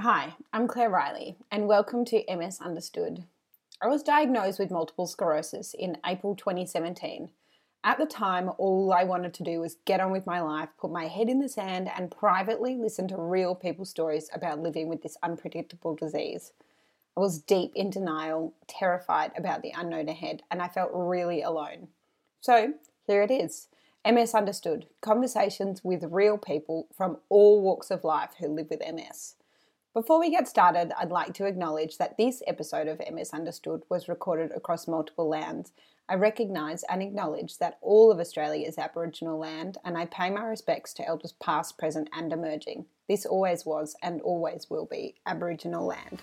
Hi, I'm Claire Riley, and welcome to MS Understood. I was diagnosed with multiple sclerosis in April 2017. At the time, all I wanted to do was get on with my life, put my head in the sand, and privately listen to real people's stories about living with this unpredictable disease. I was deep in denial, terrified about the unknown ahead, and I felt really alone. So, here it is MS Understood conversations with real people from all walks of life who live with MS. Before we get started, I'd like to acknowledge that this episode of MS Understood was recorded across multiple lands. I recognise and acknowledge that all of Australia is Aboriginal land, and I pay my respects to elders past, present, and emerging. This always was and always will be Aboriginal land.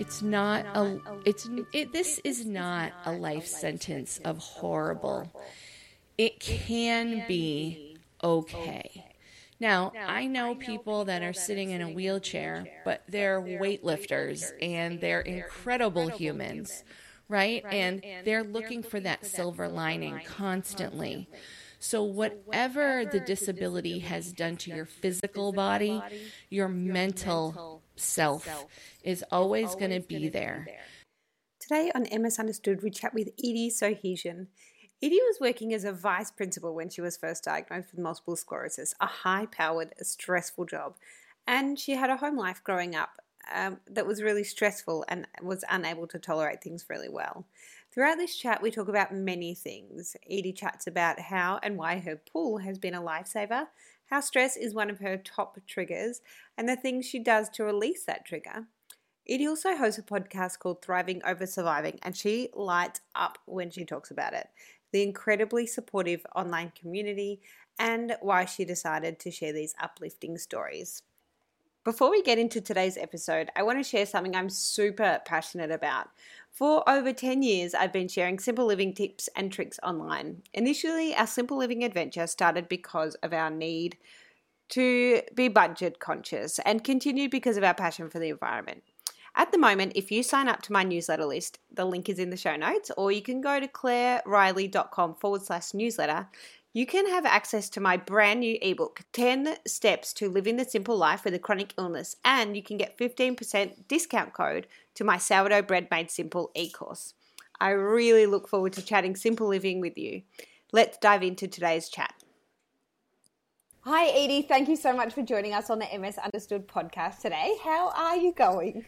It's not a. It's it, this is not a life sentence of horrible. It can be okay. Now, I know people that are sitting in a wheelchair, but they're weightlifters and they're incredible humans, right? And they're looking for that silver lining constantly. So, whatever the disability has done to your physical body, your mental self is always going to be there. Today on MS Understood, we chat with Edie Sohesian. Edie was working as a vice principal when she was first diagnosed with multiple sclerosis, a high powered, stressful job. And she had a home life growing up um, that was really stressful and was unable to tolerate things really well. Throughout this chat, we talk about many things. Edie chats about how and why her pool has been a lifesaver, how stress is one of her top triggers, and the things she does to release that trigger. Edie also hosts a podcast called Thriving Over Surviving, and she lights up when she talks about it. The incredibly supportive online community, and why she decided to share these uplifting stories. Before we get into today's episode, I want to share something I'm super passionate about. For over 10 years, I've been sharing simple living tips and tricks online. Initially, our simple living adventure started because of our need to be budget conscious and continued because of our passion for the environment. At the moment, if you sign up to my newsletter list, the link is in the show notes, or you can go to claireriley.com forward slash newsletter you can have access to my brand new ebook, 10 Steps to Living the Simple Life with a Chronic Illness, and you can get 15% discount code to my Sourdough Bread Made Simple e course. I really look forward to chatting simple living with you. Let's dive into today's chat. Hi, Edie. Thank you so much for joining us on the MS Understood podcast today. How are you going?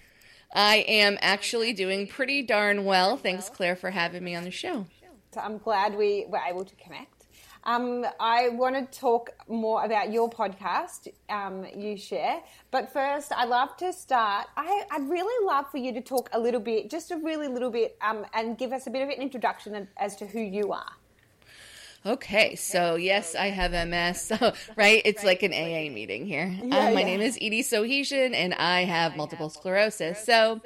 I am actually doing pretty darn well. Thanks, Claire, for having me on the show. So I'm glad we were able to connect. Um, I want to talk more about your podcast um, you share. But first, I'd love to start. I, would really love for you to talk a little bit, just a really little bit, um, and give us a bit of an introduction as to who you are. Okay, so yes, I have MS, right? It's like an AA meeting here. Yeah, um, my yeah. name is Edie Sohesian, and I have multiple sclerosis. So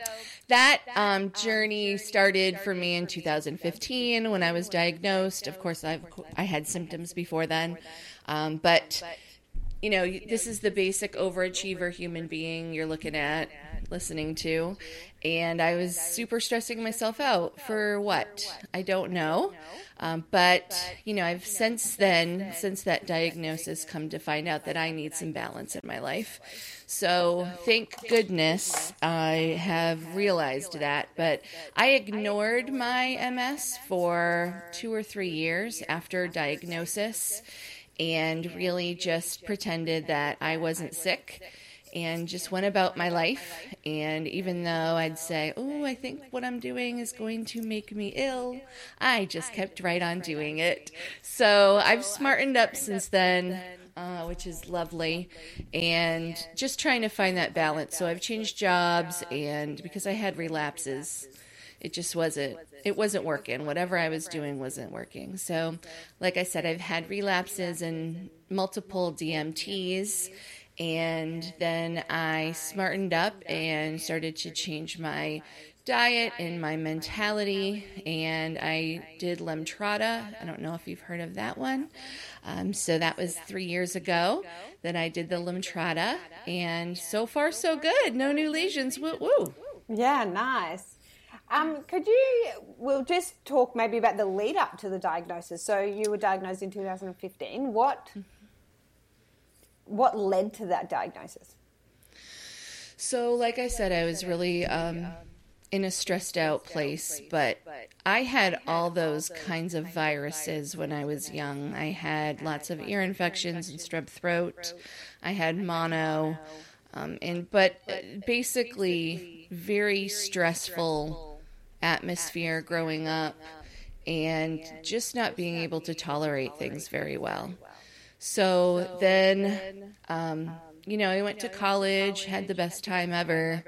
that um, journey started for me in 2015 when I was diagnosed. Of course, I've, I had symptoms before then, um, but you know, this is the basic overachiever human being you're looking at, listening to. And I was super stressing myself out for what? I don't know. Um, but, you know, I've since then, since that diagnosis, come to find out that I need some balance in my life. So thank goodness I have realized that. But I ignored my MS for two or three years after diagnosis and really just pretended that I wasn't sick and just went about my life. And even though I'd say, Oh, I think what I'm doing is going to make me ill, I just kept right on doing it. So I've smartened up since then. Uh, which is lovely, and just trying to find that balance. So I've changed jobs, and because I had relapses, it just wasn't it wasn't working. Whatever I was doing wasn't working. So, like I said, I've had relapses and multiple DMTs and then I smartened up and started to change my diet and my mentality. And I did Lemtrada. I don't know if you've heard of that one. Um, so that was three years ago that I did the Lemtrada. And so far, so good. No new lesions. Woo woo. Yeah, nice. Um, could you, we'll just talk maybe about the lead up to the diagnosis. So you were diagnosed in 2015. What, what led to that diagnosis? So, like I said, I was really um, in a stressed out place, but I had all those kinds of viruses when I was young. I had lots of ear infections and strep throat. I had mono, um, and but basically very stressful atmosphere growing up, and just not being able to tolerate things very well. So then, um, you know, I went to college, had the best time ever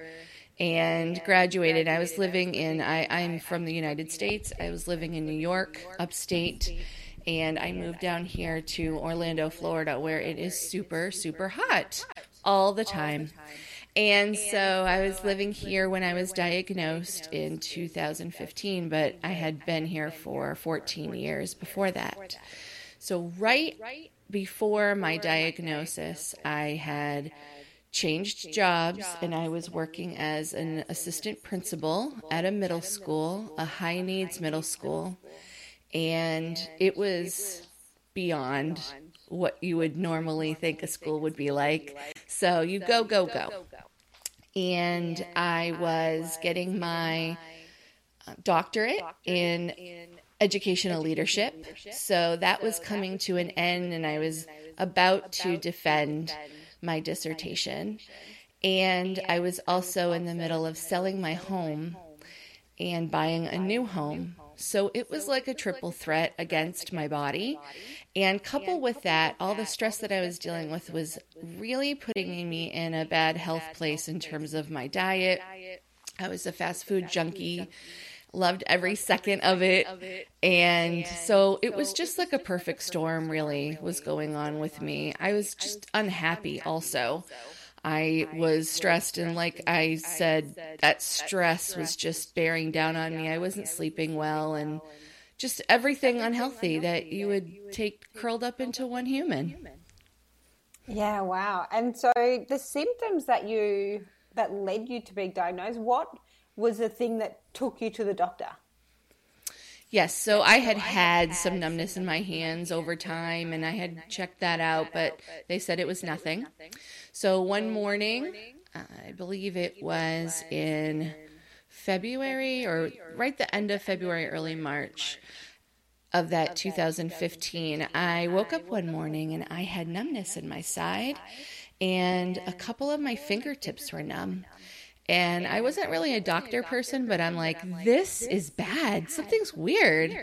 and graduated. I was living in, I, I'm from the United States. I was living in New York, upstate, and I moved down here to Orlando, Florida, where it is super, super hot all the time. And so I was living here when I was diagnosed in 2015, but I had been here for 14 years before that. So, right before my diagnosis, I had changed jobs and I was working as an assistant principal at a middle school, a high needs middle school. And it was beyond what you would normally think a school would be like. So you go, go, go. And I was getting my uh, doctorate in educational leadership. So that was coming to an end, and I was about to defend my dissertation. And I was also in the middle of selling my home and buying a new home. So it was like a triple threat against my body. And coupled with that, all the stress that I was dealing with was really putting me in a bad health place in terms of my diet. I was a fast food junkie loved every second of it. And so it was just like a perfect storm, really, was going on with me. I was just unhappy also. I was stressed, and like I said, that stress was just bearing down on me. I wasn't sleeping well, and just everything unhealthy that you would take curled up into one human. Yeah, wow. And so the symptoms that you that led you to being diagnosed, what was the thing that took you to the doctor? Yes, so I had had some numbness in my hands over time and I had checked that out, but they said it was nothing. So one morning, uh, I believe it was in February or right the end of February, early March of that 2015, I woke up one morning and I had numbness in my side and a couple of my fingertips were numb. And I wasn't really a doctor person, but I'm like, this is bad. Something's weird.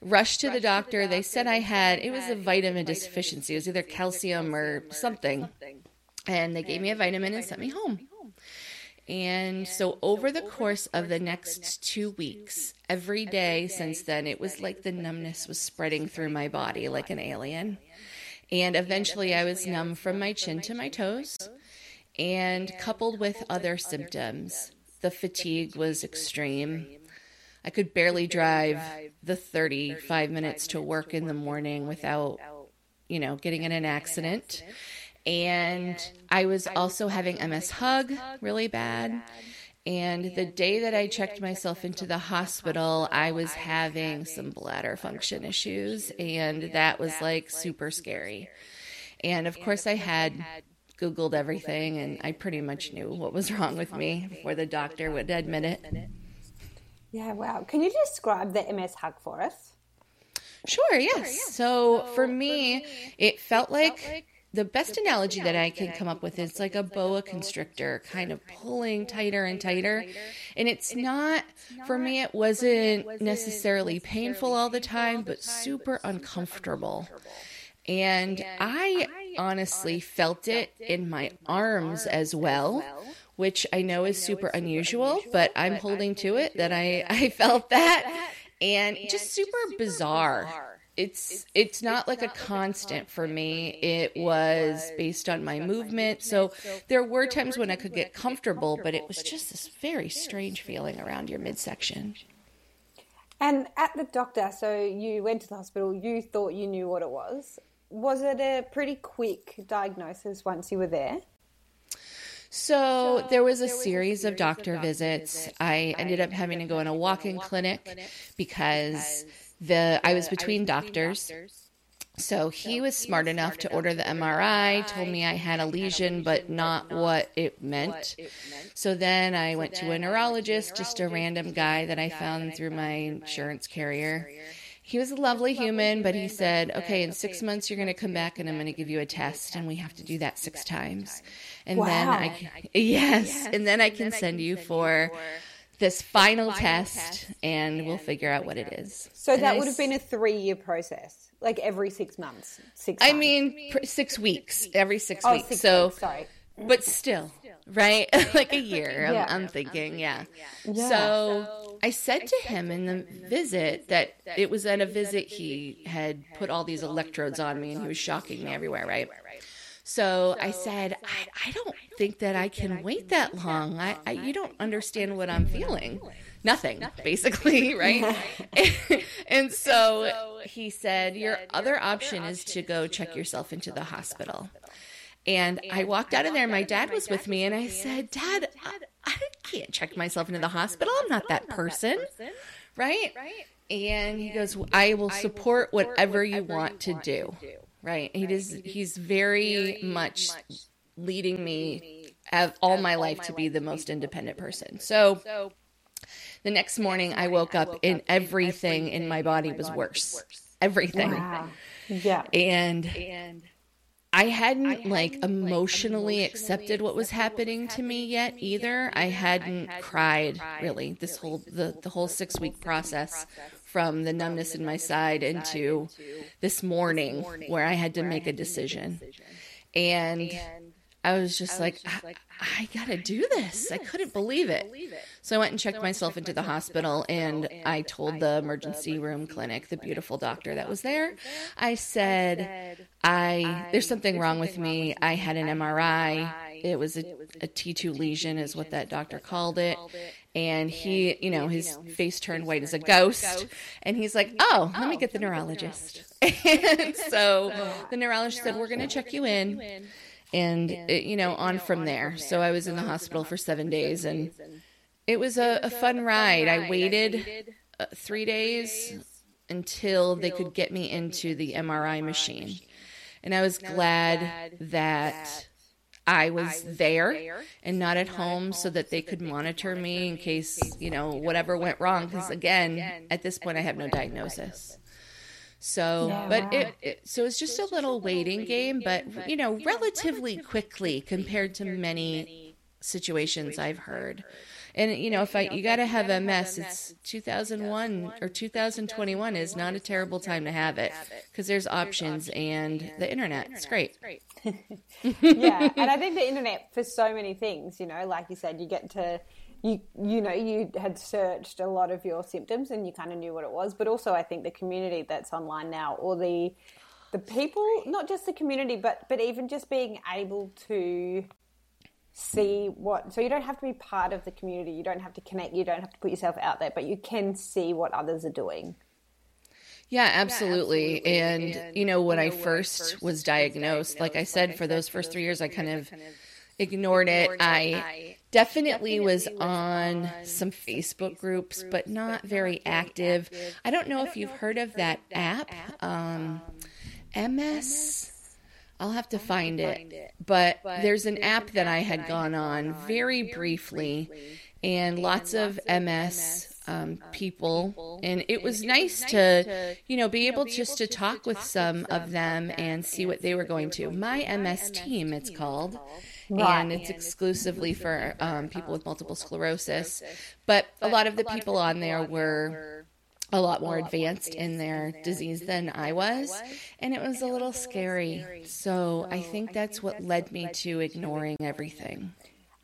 Rushed to the doctor. They said I had, it was a vitamin deficiency. It was either calcium or something. And they gave me a vitamin and sent me home. And so, over the course of the next two weeks, every day since then, it was like the numbness was spreading through my body like an alien. And eventually, I was numb from my chin to my toes and coupled with other symptoms, the fatigue was extreme. I could barely drive the 35 minutes to work in the morning without, you know, getting in an accident. And I was also having MS hug really bad. And the day that I checked myself into the hospital, I was having some bladder function issues, and that was like super scary. And of course, I had Googled everything, and I pretty much knew what was wrong with me before the doctor would admit it. Yeah, wow. Can you describe the MS hug for us? Sure, yes. So for me, it felt like the best analogy that I can come up with is like a boa constrictor kind of pulling tighter and tighter. And it's not, for me, it wasn't necessarily painful all the time, but super uncomfortable. And I honestly felt it in my arms as well, which I know is super unusual, but I'm holding to it that I, I felt that. And just super bizarre. It's it's not like a constant for me. It was based on my movement. So there were times when I could get comfortable, but it was just this very strange feeling around your midsection. And at the doctor, so you went to the hospital, you thought you knew what it was was it a pretty quick diagnosis once you were there? So there was a series of doctor visits. I ended up having to go in a walk-in clinic because the I was between doctors. So he was smart enough to order the MRI, told me I had a lesion, but not what it meant. So then I went to a neurologist, just a random guy that I found through my insurance carrier. He was a lovely human, but he said, okay, in six months you're going to come back and I'm going to give you a test, and we have to do that six times. And then I, yes, and then I can send you for this final test and we'll figure out what it is. So that would have been a three year process, like every six months. Six. I mean, six weeks, every six oh, weeks. Six so, weeks, sorry. But still, right? like a year, yeah. I'm, I'm, thinking, yeah. yeah. So I said to him in the visit that it was at a visit he had put all these electrodes on me and he was shocking me everywhere, right? So I said, I, I don't think that I can wait that long. I, I you don't understand what I'm feeling. Nothing, basically, right? and so he said, Your other option is to go check yourself into the hospital. And I walked out of there, my dad was with me, and I said, Dad, I, I can't check myself into the hospital. I'm not that person, right? right? And he goes, I will support whatever you want to do. Right. He does. He's very much leading me of all my life to be the most independent person. So the next morning, I woke up and everything in my body was worse. Everything. Wow. Yeah. And and I hadn't like emotionally accepted what was happening to me yet either. I hadn't cried really this whole the, the whole six week process from the numbness in my side into this morning where I had to make a decision. And I was just like, I, I gotta do this. I couldn't believe it. So I went and checked myself into the hospital and I told the emergency room clinic, the beautiful doctor that was there, I said, I, there's something wrong with me. I had an MRI. It was a a T2 lesion, is what that doctor called it and he, you know, his face turned white as a ghost, and he's like, "Oh, let me get the neurologist." and so the neurologist said, "We're going to check you in," and it, you know, on from there. So I was in the hospital for seven days, and it was a, a fun ride. I waited uh, three days until they could get me into the MRI machine, and I was glad that I was there and not at home so that they could monitor me in case, you know, whatever went wrong. Because again, at this point, I have no diagnosis. So, yeah, but wow. it, it, so it's just a little waiting game, but, you know, relatively quickly compared to many situations I've heard. And you know, if I you got to have MS, it's 2001 or 2021 is not a terrible time to have it because there's options and the internet. It's great. Yeah, and I think the internet for so many things, you know, like you said, you get to you you know you had searched a lot of your symptoms and you kind of knew what it was, but also I think the community that's online now or the the people, not just the community, but but even just being able to see what so you don't have to be part of the community you don't have to connect you don't have to put yourself out there but you can see what others are doing yeah absolutely, yeah, absolutely. And, and, you know when, you know, I, first I first was diagnosed, like i said for those first three years i kind of ignored it. i definitely was on some facebook groups but not very active. i don't know if you've heard of that app um, ms I'll have to, find, to it. find, it. But, but there's an there's app that I had gone on very briefly, and, lots of MS um, um, people, and it was nice to, you know, be able just to talk with some of them and see what they were going to. My MS team, it's called. And it's exclusively for um, people with multiple sclerosis. But a lot of the people on there were a lot more advanced in their disease than I was, and it was a little scary. So I think that's what led me to ignoring everything.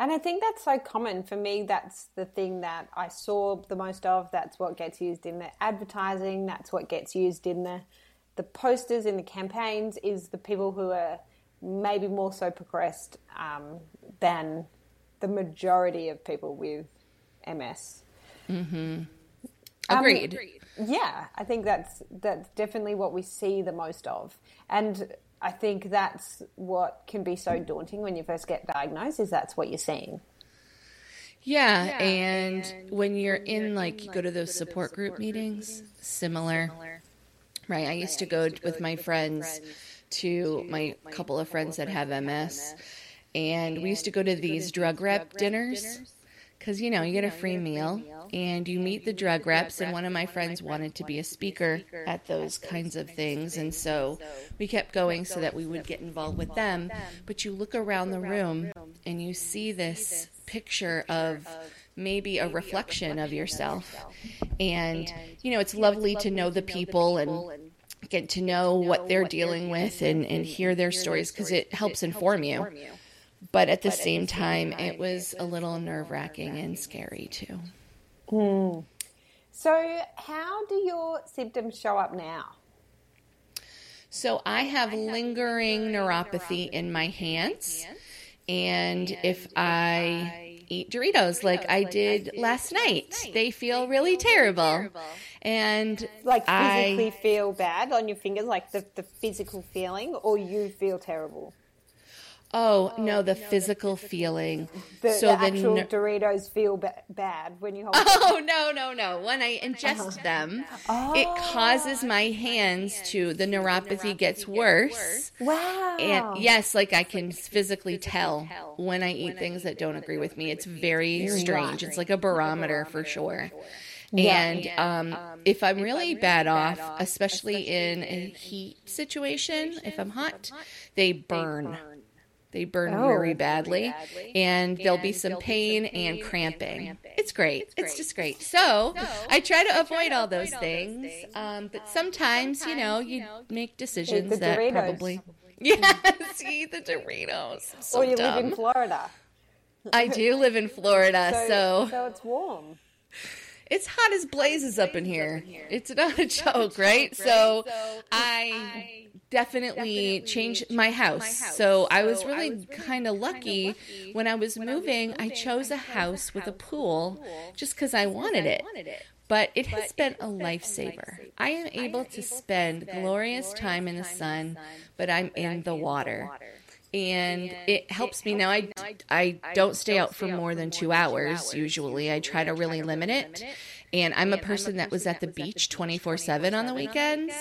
And I think that's so common for me. That's the thing that I saw the most of. That's what gets used in the advertising. That's what gets used in the the posters in the campaigns. Is the people who are maybe more so progressed um, than the majority of people with MS. Mm-hmm. Agreed. Um, yeah, I think that's that's definitely what we see the most of. And I think that's what can be so daunting when you first get diagnosed is that's what you're seeing. Yeah, yeah and, and, when you're when in, you're like, in, you go to those support, support group meetings, meetings similar. similar. Right, I used, to, go used to go with my friends to my couple of friends that have MS, and we used to go to these drug rep dinners because you know you get a free meal and you meet the drug reps and one of my friends wanted to be a speaker at those kinds of things and so we kept going so that we would get involved with them. but you look around the room and you see this picture of maybe a reflection of yourself. and you know it's lovely to know the people and get to know what they're dealing with and, and hear their stories because it helps inform you but at the, but same, at the time, time, it was a little nerve wracking and scary too. Mm. So, how do your symptoms show up now? So, I have lingering neuropathy in my hands, and if I eat Doritos like I did last night, they feel really terrible. And like physically I, feel bad on your fingers, like the, the physical feeling, or you feel terrible? Oh, no, the no, physical the feeling. The, so the actual the, Doritos feel ba- bad when you hold. Oh them. no, no, no! When I ingest uh-huh. them, oh. it causes my hands to the neuropathy gets worse. Wow! And yes, like I can physically tell when I eat things that don't agree with me. It's very strange. It's like a barometer for sure. And um, if I'm really bad off, especially in a heat situation, if I'm hot, they burn they burn oh, very badly, badly. And, and, there'll be some there'll pain, be some pain and, cramping. and, cramping. It's great. It's, great. it's just great. So, so I try to I avoid try to all those all things. things. Um, but sometimes, sometimes, you know, you make decisions that Doritos. probably. Yes, eat the Doritos. So or you dumb. live in Florida. I do live in Florida, so, so so it's warm. It's hot as blazes up in here. It's not a joke, right? So I definitely changed my house. So I was really kind of lucky when I was moving. I chose a house with a pool just because I wanted it. But it has been a lifesaver. I am able to spend glorious time in the sun, but I'm in the water. and it helps me now. I, I don't stay out for more than two hours usually. I try to really limit it and i'm a person that was at the beach 24-7 on the weekends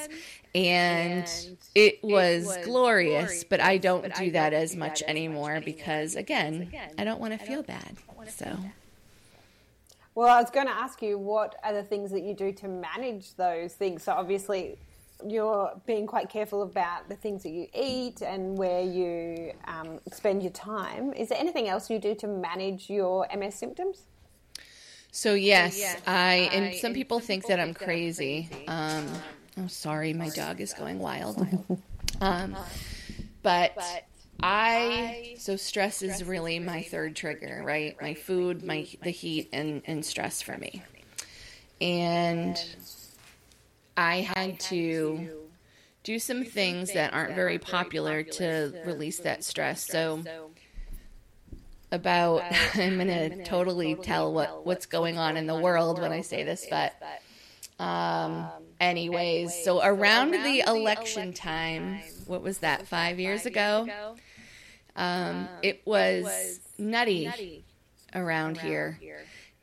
and it was glorious but i don't do that as much anymore because again i don't want to feel bad so well i was going to ask you what are the things that you do to manage those things so obviously you're being quite careful about the things that you eat and where you um, spend your time. Is there anything else you do to manage your MS symptoms? So yes, so yes I and some people think that I'm crazy. Um, oh, sorry, my dog is going wild. Um, but I so stress is really my third trigger, right? My food, my the heat, and and stress for me. And I had to do some things that aren't very popular to release that stress. So about I'm going to totally tell what what's going on in the world when I say this, but um, anyways, so around the election time, what was that? 5 years ago. Um, it was nutty around here.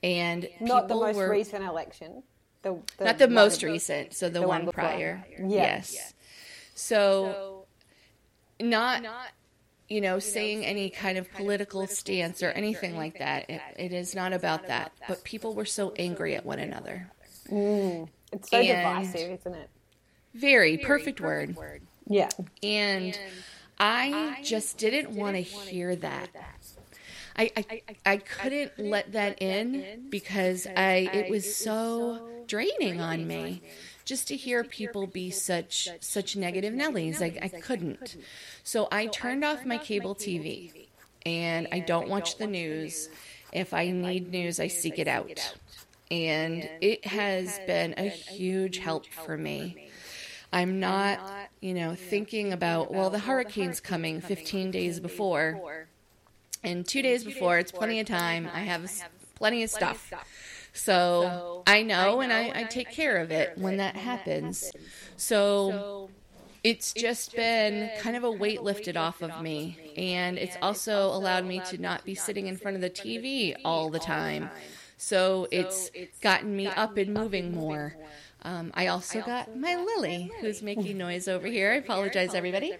And not the most were, recent election. The, the Not the most recent, so the, the one, one prior. Yes. yes. So, not, not you know, saying any kind of political stance or anything like that. It, it is not about that. But people were so angry at one another. Mm. It's so and divisive, isn't it? Very, perfect, word. Yeah. And I just didn't want to hear that. I, I, I couldn't let that in because I it was so draining on me just to hear people be such such negative Nellies. I, I couldn't. So I turned off my cable TV and I don't watch the news. If I need news, I seek it out. And it has been a huge help for me. I'm not, you know, thinking about, well, the hurricane's coming 15 days before and two days before, it's plenty of time. I have plenty of stuff. So I know and I, I take care of it when that happens. So it's just been kind of a weight lifted off of me. And it's also allowed me to not be sitting in front of the TV all the time. So it's gotten me up and moving more. Um, I also got my Lily, who's making noise over here. I apologize, everybody.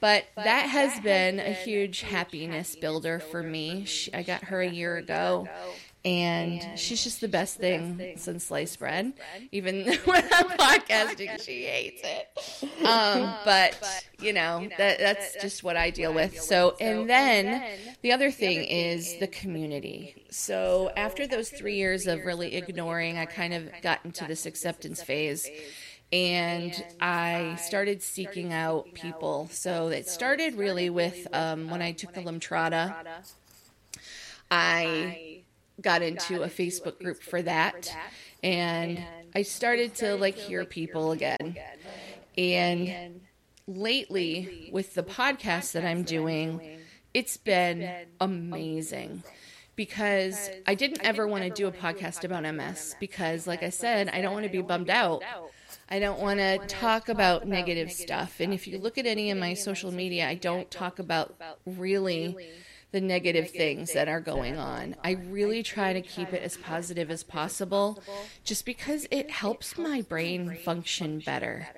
But that has been a huge happiness builder for me. She, I got her a year ago, and she's just the best thing since sliced bread. Even when I'm podcasting, she hates it. Um, but you know that that's just what I deal with. So, and then the other thing is the community. So after those three years of really ignoring, I kind of got into this acceptance phase and I started seeking out people. So it started really with um, when I took the Lemtrada. I got into a Facebook group for that, and I started to like hear people again. And lately, with the podcast that I'm doing, it's been amazing because I didn't ever want to do a podcast about MS because, like I said, I don't want to be bummed out. I don't want to talk about negative stuff. And if you look at any of my social media, I don't talk about really the negative things that are going on. I really try to keep it as positive as possible just because it helps my brain function better.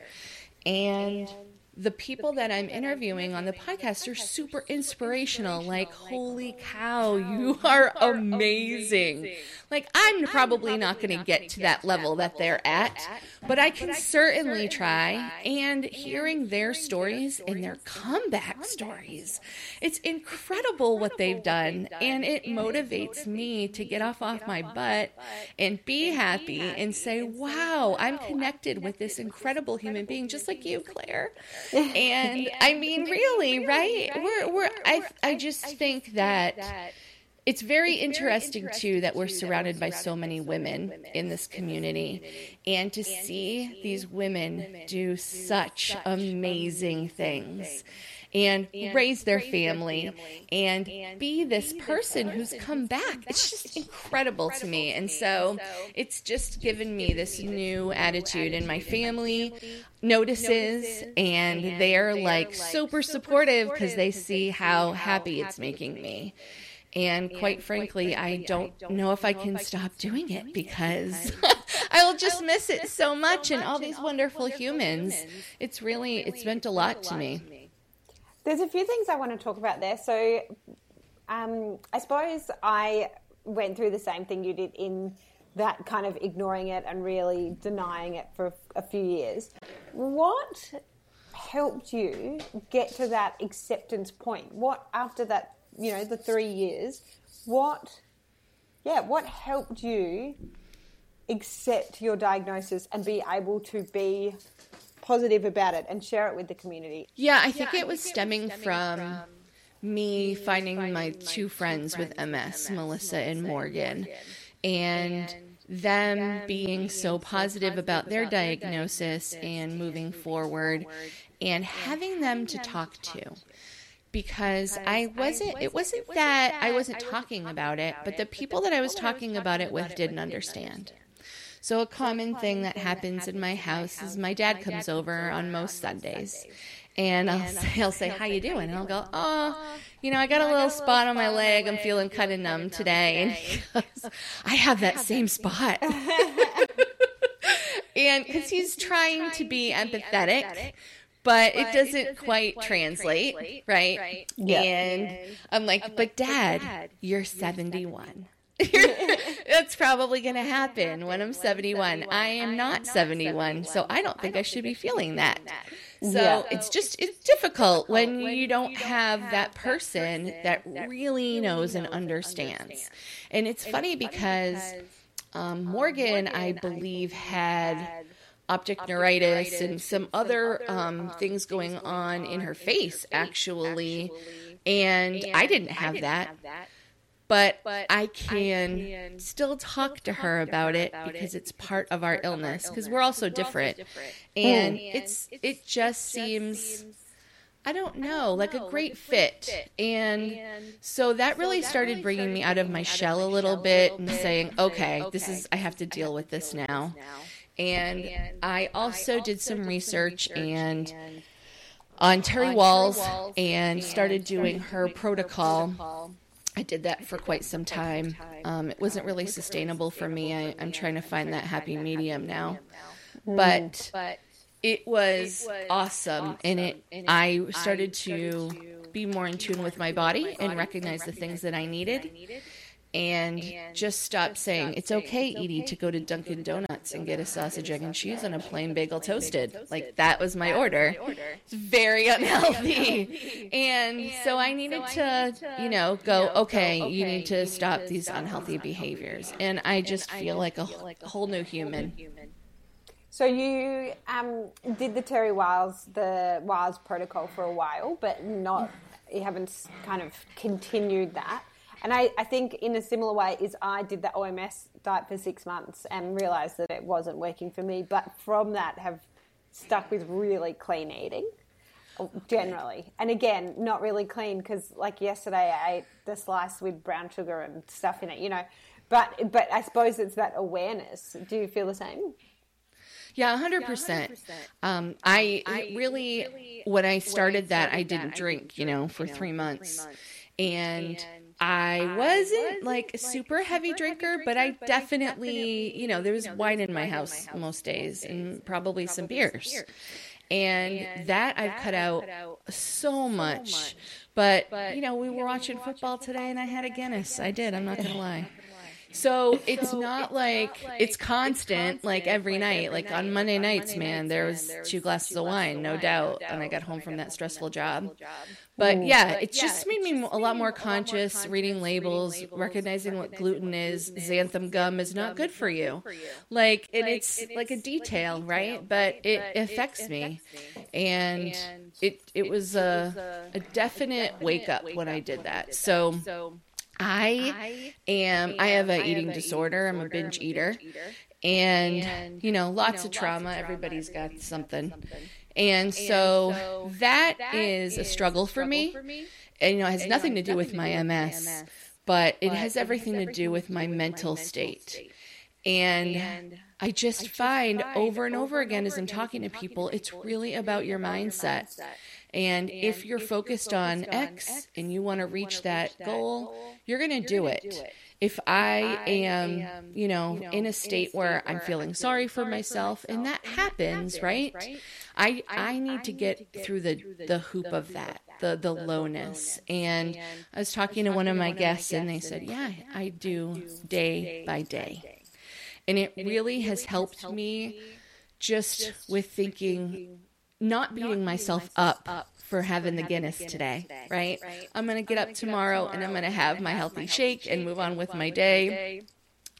And the people that I'm interviewing on the podcast are super inspirational. Like, holy cow, you are amazing. Like, I'm probably not going to get to that level that they're at, but I can certainly try. And hearing their stories and their comeback stories, it's incredible what they've done. And it motivates me to get off off my butt and be happy and say, wow, I'm connected with this incredible human being, just like you, Claire. And I mean, really, right? We're, we're, I, I just think that it's very interesting too that we're surrounded by so many women in this community. and to see these women do such amazing things and raise their family and be this person who's come back. It's just incredible to me. And so it's just given me this new attitude, and my family notices and they're like super supportive because they see how happy it's making me. And quite frankly, I don't know if I can stop doing it because I will just miss it so much and all these wonderful humans. It's really, it's meant a lot to me. There's a few things I want to talk about there. So um, I suppose I went through the same thing you did in that kind of ignoring it and really denying it for a few years. What helped you get to that acceptance point? What, after that you know the three years what yeah what helped you accept your diagnosis and be able to be positive about it and share it with the community. Yeah i think, yeah, it, was it was stemming, from, from me finding, finding my two friends, friends with ms, MS melissa and morgan, morgan. and, and them being so positive about their diagnosis and moving forward and having them to talk to because I wasn't it wasn't that I wasn't talking about it, but the people that I was talking about it with didn't understand. So a common thing that happens in my house is my dad comes over on most Sundays. And I'll say, he'll say, "How you doing?" And I'll go, "Oh, you know, I got a little spot on my leg. I'm feeling kind of numb today." And he goes, "I have that same spot." and because he's trying to be empathetic, but, but it, doesn't it doesn't, quite, quite translate, translate, right? right? Yeah. And, and I'm like, I'm but, like dad, dad, you're 71. That's probably going to happen when I'm 71. I am not 71, so I don't think I should be feeling that. So it's just it's difficult when you don't have that person that really knows and understands. And it's funny because um, Morgan, I believe, had optic neuritis and some other um, things going on in her face, actually. And I didn't have that. But I can still talk to her about it because it's part of our illness, because we're all so different. And it's it just seems. I don't know, like a great fit. And so that really started bringing me out of my shell a little bit and saying, okay, this is, I have to deal with this now. And, and I also did some research and on Terry Wahls and started doing her protocol. I did that for quite some time. Um, it wasn't really sustainable for me. I, I'm trying to find that happy medium now. But it was awesome. And it I started to be more in tune with my body and recognize the things that I needed and just stop saying it's okay, Edie, to go to Dunkin' Donuts and get a sausage, egg, and cheese and a plain bagel toasted. Like that was my order. Order. It's very unhealthy. And so I needed to, you know, go, okay, you need to stop these unhealthy behaviors. And I just feel like a whole new human. So you um, did the Terry Wahls, the Wahls protocol for a while, but not, you haven't kind of continued that. And I, I think in a similar way is I did the OMS diet for six months and realized that it wasn't working for me. But from that have stuck with really clean eating generally. And again, not really clean because like yesterday I ate the slice with brown sugar and stuff in it, you know. But but I suppose it's that awareness. Do you feel the same? Yeah, 100%. Um, I, I really, when I started that, I didn't drink, you know, for three months. And I wasn't like a super heavy drinker, but I definitely, you know, there was wine in my house most days and probably some beers. And that I've cut out so much. But, you know, we were watching football today and I had a Guinness. I did, I'm not going to lie. So it's not like it's constant, like every night. Like on Monday nights, man, there was two glasses of wine, no doubt, and I got home from that stressful job. But yeah, it just made me a lot more conscious, reading labels, recognizing what gluten is. Xanthan gum is not good for you. Like, and it's like a detail, right? But it affects me, and it it was a a definite wake up when I did that. So. I am, I have an eating disorder. I'm a binge eater. And, you know, lots of trauma. Everybody's got something. And so that is a struggle for me. And, you know, it has nothing to do with my MS, but it has everything to do with my mental state. And I just find over and over again as I'm talking to people, it's really about your mindset. And if you're focused on X and you want to reach that goal, you're going to do it. If I am, you know, in a state where I'm feeling sorry for myself, and that happens, right? I I need to get through the the hoop of that, the the lowness. And I was talking to one of my guests, and they said, "Yeah, I do day by day," and it really has helped me just with thinking not beating myself up for having the Guinness today, right? I'm going to get up tomorrow and I'm going to have my healthy shake and move on with my day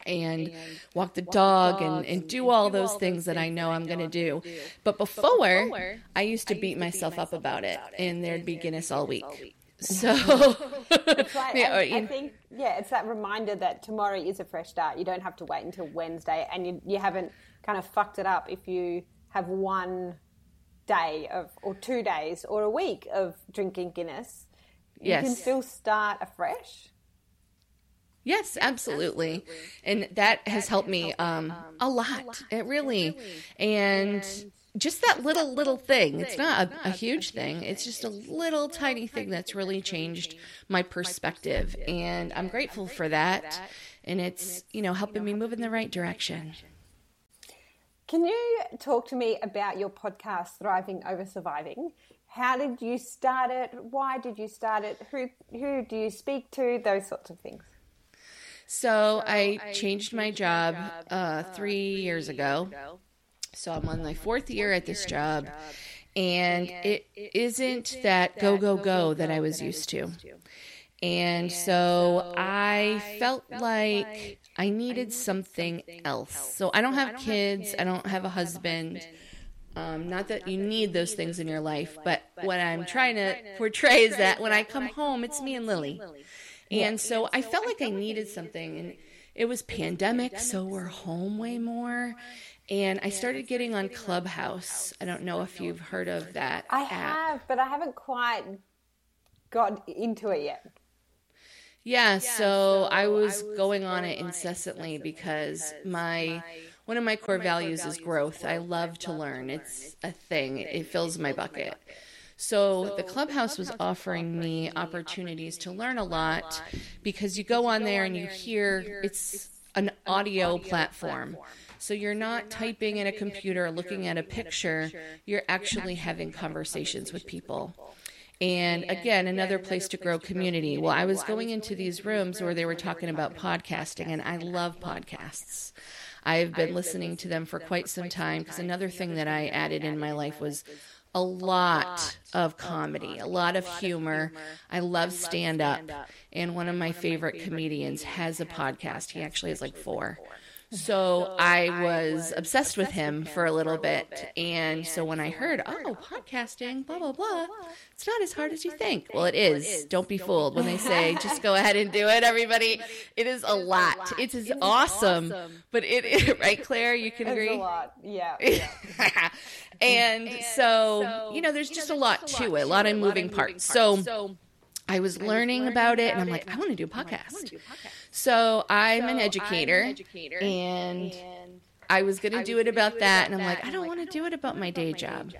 and walk the dog and, and do all those things that I know I'm going to do. But before, I used to beat myself up about it and there'd be Guinness all week. So like, yeah, I, I, think yeah, it's that reminder that tomorrow is a fresh start. You don't have to wait until Wednesday, and you you haven't kind of fucked it up if you have one day of or two days or a week of drinking Guinness, you yes. can still start afresh. Yes, absolutely. absolutely. And that has helped me um, um, a lot. It really. And just that little, little thing. It's not a, a huge thing. It's just a little tiny thing that's really changed my perspective. And I'm grateful for that. And it's, you know, helping me move in the right direction. Can you talk to me about your podcast, Thriving Over Surviving? How did you start it? Why did you start it? Who who do you speak to? Those sorts of things. So, I, changed my job uh, three years ago. So I'm on my fourth year at this job, and it isn't that go go go that I was used to. And so I felt like I needed something else. So I don't have kids, I don't have a husband. Um, not that you need those things in your life, but what I'm trying to portray is that when I come home, it's me and Lily. And so I felt like I needed something. And it was pandemic, so we're home way more. And I started getting on Clubhouse. I don't know if you've heard of that. I have, but I haven't quite got into it yet. Yeah, so I was going on it incessantly because my one of my core values is growth. I love to learn. It's a thing. It fills my bucket. So the clubhouse was offering me opportunities to learn a lot because you go on there and you hear it's an audio platform. So you're not typing in a computer, looking at a picture, you're actually having conversations with people. And again, another place to grow community. Well, I was going into these rooms where they were talking about podcasting, and I love podcasts. I've been listening to them for quite some time because another thing that I added in my life was a lot of comedy, a lot of humor. I love stand up. And one of my favorite comedians has a podcast. He actually has like four. So I was obsessed with him for a little bit. And so when I heard, oh, oh, podcasting, blah, blah, blah, it's not as hard as you think. Well, it is. Don't be fooled when they say, just go ahead and do it, everybody. It is a lot. It is awesome. But it is, right, Claire? You can agree? It's a lot. Yeah. and so, you know, there's just a lot to it, a lot of moving parts. So I was learning about it, and I'm like, I want to do a podcast. So I'm an educator, and I was going to do it about that, and I'm like, I don't want to do it about my day job.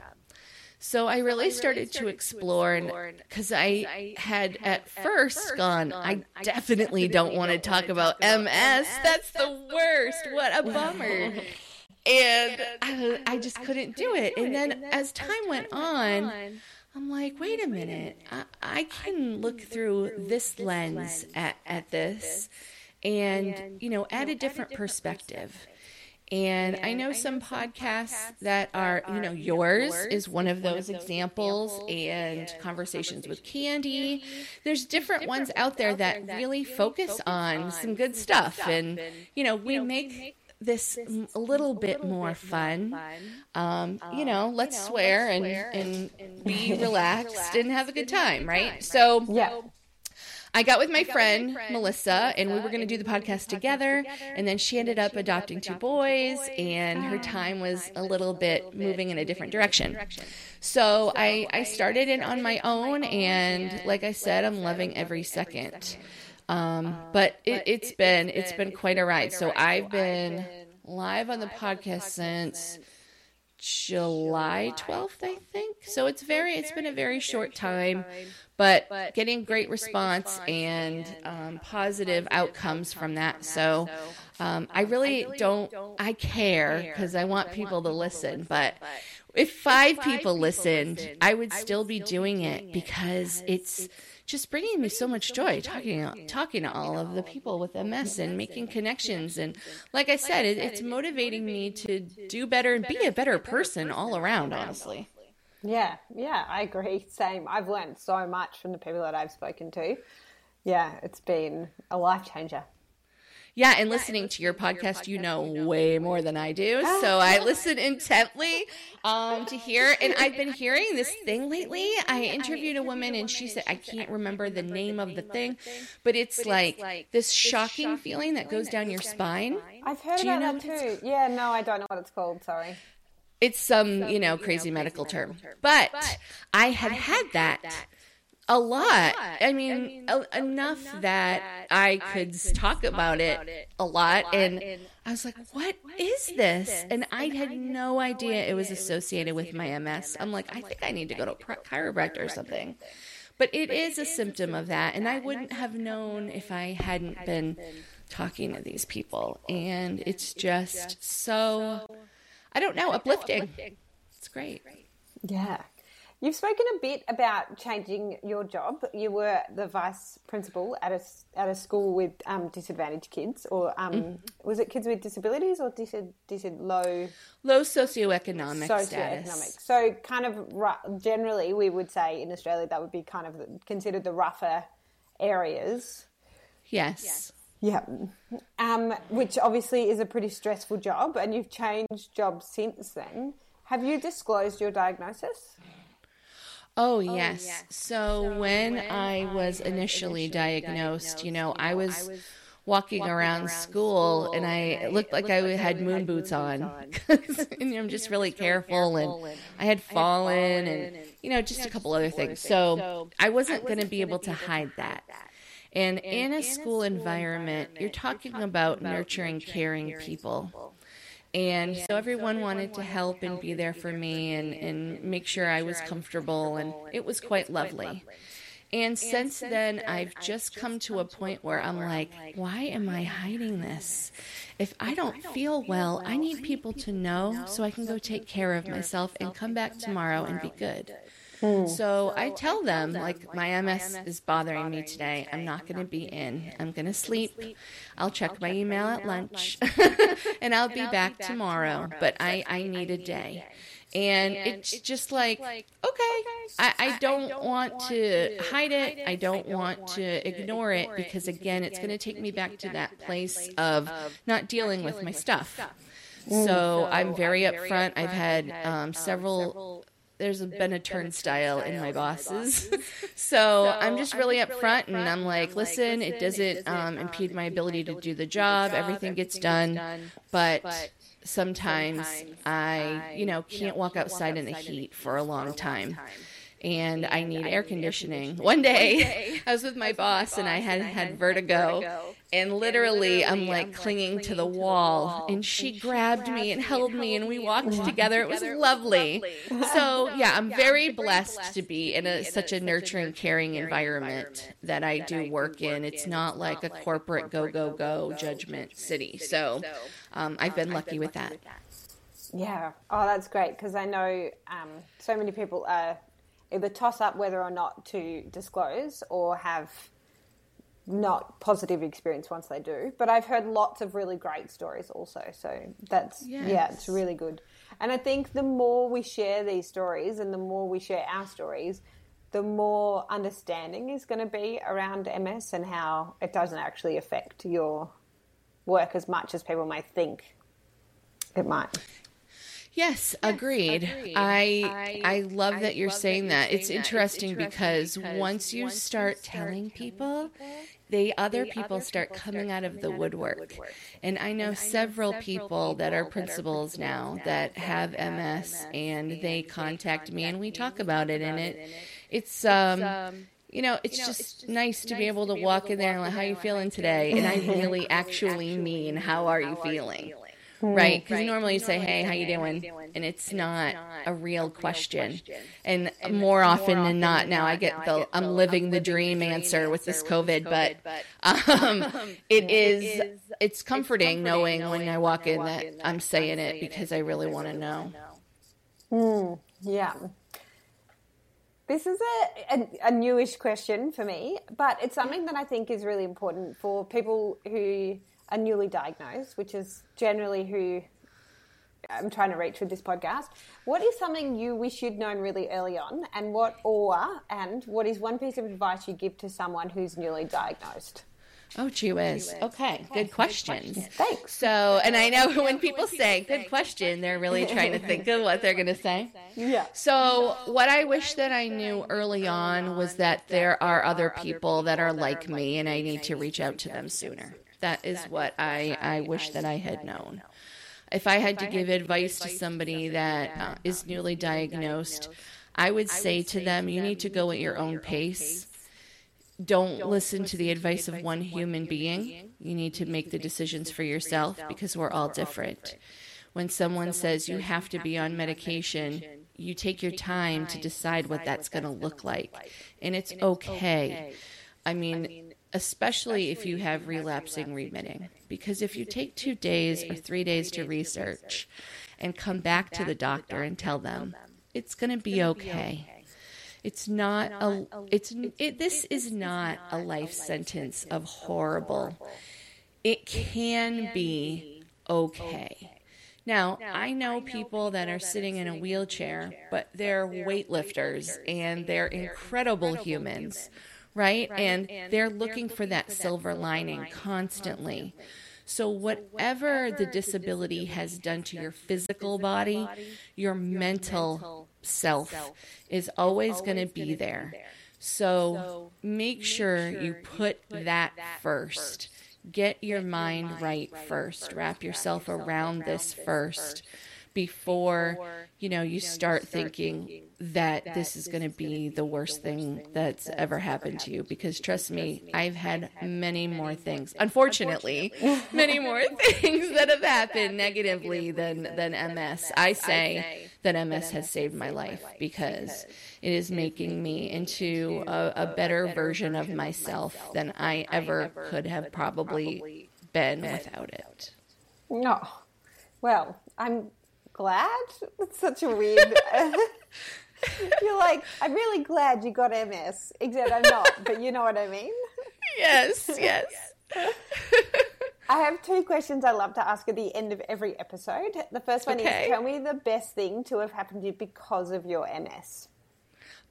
So I really started to explore, and because I had at first gone, I definitely don't want to talk about MS. That's the worst. What a bummer. And I, I just couldn't do it. And then as time went on, I'm like, wait a minute. I, I can look through this lens at, at this and, you know, add a different perspective. And I know some podcasts that are, you know, yours is one of those examples, and Conversations with Candy. There's different ones out there that really focus on some good stuff. And, you know, we make this a little bit more fun. Um, you know, let's swear and, and be relaxed and have a good time, right? So, yeah. I got with my friend Melissa, and we were going to do the podcast together. And then she ended up adopting two boys, and her time was a little bit moving in a different direction. So I, I started it on my own, and like I said, I'm loving every second. Um, but it, it's been it's been quite a ride. So I've been live on the podcast since July 12th, I think. So it's very it's been a very short time, but getting great response and um, positive outcomes from that. So um, I really don't I care because I want people to listen, but if five people listened, I would still be doing it because it's just bringing me so much joy talking talking to all of the people with MS and making connections and like I said it, it's motivating me to do better and be a better person all around honestly. Yeah, yeah, I agree. Same. I've learned so much from the people that I've spoken to. Yeah, it's been a life changer. Yeah, and listening to your podcast, you know way more than I do. So I listen intently um, to hear. And I've been hearing this thing lately. I interviewed a woman, and she said, I can't remember the name of the thing, but it's like this shocking feeling that goes down your spine. I've heard Do you about know that too. Yeah, no, I don't know what it's called. Sorry. It's some, you know, crazy medical term. But I had had that a lot. I mean, e- enough that I could talk about it a lot. And I was like, what is this? And I had no idea it was associated with my MS. I'm like, I think I need to go to a pri- chiropractor or something. But it is a symptom of that. And I wouldn't have known if I hadn't been talking to these people. And it's just so, I don't know, uplifting. It's great. Yeah. You've spoken a bit about changing your job. You were the vice principal at a, at a school with um, disadvantaged kids, or um, was it kids with disabilities or dis, dis, low Low socioeconomic socioeconomic? status. So, kind of ru- generally, we would say in Australia that would be kind of considered the rougher areas. Yes. Yeah. Um, which obviously is a pretty stressful job, and you've changed jobs since then. Have you disclosed your diagnosis? Oh, oh, yes. So, when, I was initially diagnosed, you know, I was walking around school and I looked like I had moon boots on. and I'm just really careful and I had fallen and, you know, just a couple other things. So, I wasn't going to be able to hide that. And in a school environment, you're talking about nurturing, caring people. And so everyone wanted to help and be there for me and, and make sure I was comfortable, and it was quite lovely. And since then, I've just come to a point where I'm like, why am I hiding this? If I don't feel well, I need people to know so I can go take care of myself and come back tomorrow and be good. Hmm. So I tell them, like, my MS is bothering me today. I'm not going to be in. I'm going to sleep. I'll check my email at lunch and I'll be back tomorrow. But I, I need a day. And it's just like, okay, I, I don't want to hide it. I don't want to ignore it because, again, it's going to take me back to that place of not dealing with my stuff. So I'm very upfront. I've had um, several there's been a turnstile in my bosses. so I'm just really upfront and I'm like, listen, it doesn't um, impede my ability to do the job. Everything gets done. But sometimes I, you know, can't walk outside in the heat for a long time and I need air conditioning. One day, I was with my boss and I had had vertigo, and literally I'm like clinging to the wall, and she grabbed me and held me, and we walked together. It was lovely. So yeah, I'm very blessed to be in a, such a nurturing, caring environment that I do work in. It's not like a corporate go go go judgment city. So um, I've been lucky with that. Yeah. Oh, that's great because I know um, so many people are either toss up whether or not to disclose or have not positive experience once they do. But I've heard lots of really great stories also. So that's yes. yeah, it's really good. And I think the more we share these stories and the more we share our stories, the more understanding is going to be around MS and how it doesn't actually affect your work as much as people may think it might. Yes, agreed. agreed. I, I, I love that you're saying that. It's interesting because once you start telling people, the other people start coming out of the woodwork. And I know several people that are principals now that have MS and they contact me and we talk about it and it it's um, um you know, it's you know, just it's just nice to be able to walk in there and like, how are you feeling today? And I really actually mean, how are you feeling? Right? Because right. normally you say, "Hey, how you doing?" and it's not a real question. And more often than not, now I get the "I'm living the dream" answer with this COVID, but um, it is it's comforting knowing when I walk in that I'm saying it because I really want to know. Mm, yeah. This is a, a, a, newish question for me, but it's something that I think is really important for people who are newly diagnosed, which is generally who I'm trying to reach with this podcast. What is something you wish you'd known really early on, and what or and what is one piece of advice you give to someone who's newly diagnosed? Oh, gee whiz. Okay, good questions. Thanks. So, and I know when people say good question, they're really trying to think of what they're going to say. Yeah. So, what I wish that I knew early on was that there are other people that are like me, and I need to reach out to them sooner. That is what I, I wish that I had known. If I had to give advice to somebody that uh, is newly diagnosed, I would say to them, you need to go at your own pace. Don't listen to the advice of one human being. You need to make the decisions for yourself because we're all different. When someone says you have to be on medication, you take your time to decide what that's going to look like. And it's okay. I mean, especially if you have relapsing remitting. Because if you take two days or three days to research and come back to the doctor and tell them, it's going to be okay. It's not a it's it, this is not a life sentence of horrible. It can be okay. Now, I know people that are sitting in a wheelchair, but they're weightlifters and they're incredible humans right? right? And, and they're, looking, looking for that, for that silver lining, lining constantly. constantly. So, whatever the disability has done to your physical body, your mental self is always going to be there. So, make sure you put that first. Get your mind right first. Wrap yourself around this first before you know you start thinking that this is going to be the worst thing that's ever happened to you because trust me, I've had many more things, unfortunately, many more things that have happened negatively than, than MS. I say that MS has saved my life because it is making me into a, a better version of myself than I ever could have probably been without it. No. Oh, well, I'm glad. It's such a weird. You're like, I'm really glad you got MS, except I'm not, but you know what I mean? Yes, yes. I have two questions I love to ask at the end of every episode. The first one okay. is tell me the best thing to have happened to you because of your MS.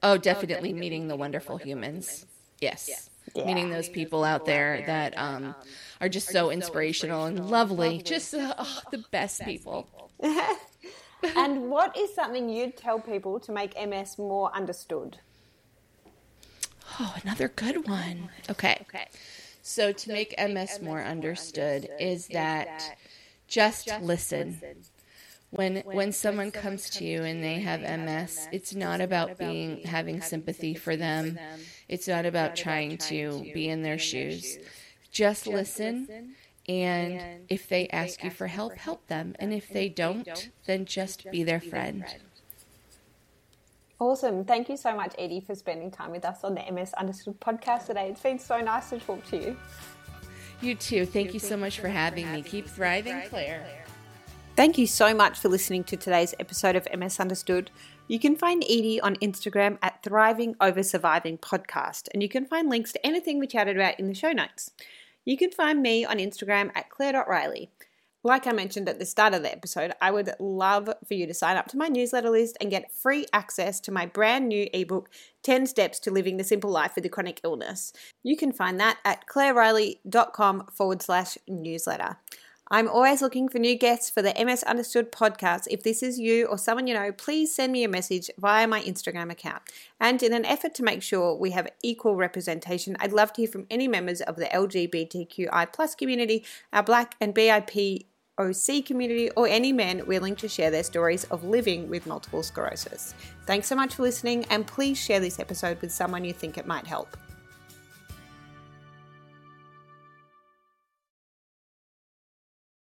Oh, definitely, oh, definitely meeting the wonderful, wonderful humans. humans. Yes. Yeah. Meeting those people out there that um, are just so inspirational and lovely. Just uh, oh, the best people. and what is something you'd tell people to make MS more understood? Oh, another good one. Okay. Okay. So to make MS more understood is that just listen. When when someone comes to you and they have MS, it's not about being having sympathy for them. It's not about trying to be in their shoes. Just listen and if they ask you for help, help them. And if they don't, then just be their friend. Awesome. Thank you so much, Edie, for spending time with us on the MS Understood podcast today. It's been so nice to talk to you. You too. Thank you so much for having me. Keep thriving, Claire. Thank you so much for listening to today's episode of MS Understood. You can find Edie on Instagram at Thriving Over Surviving Podcast, and you can find links to anything we chatted about in the show notes. You can find me on Instagram at claire.riley. Like I mentioned at the start of the episode, I would love for you to sign up to my newsletter list and get free access to my brand new ebook, 10 Steps to Living the Simple Life with a Chronic Illness. You can find that at claireriley.com forward slash newsletter. I'm always looking for new guests for the MS Understood podcast. If this is you or someone you know, please send me a message via my Instagram account. And in an effort to make sure we have equal representation, I'd love to hear from any members of the LGBTQI plus community, our Black and BIP OC community, or any men willing to share their stories of living with multiple sclerosis. Thanks so much for listening, and please share this episode with someone you think it might help.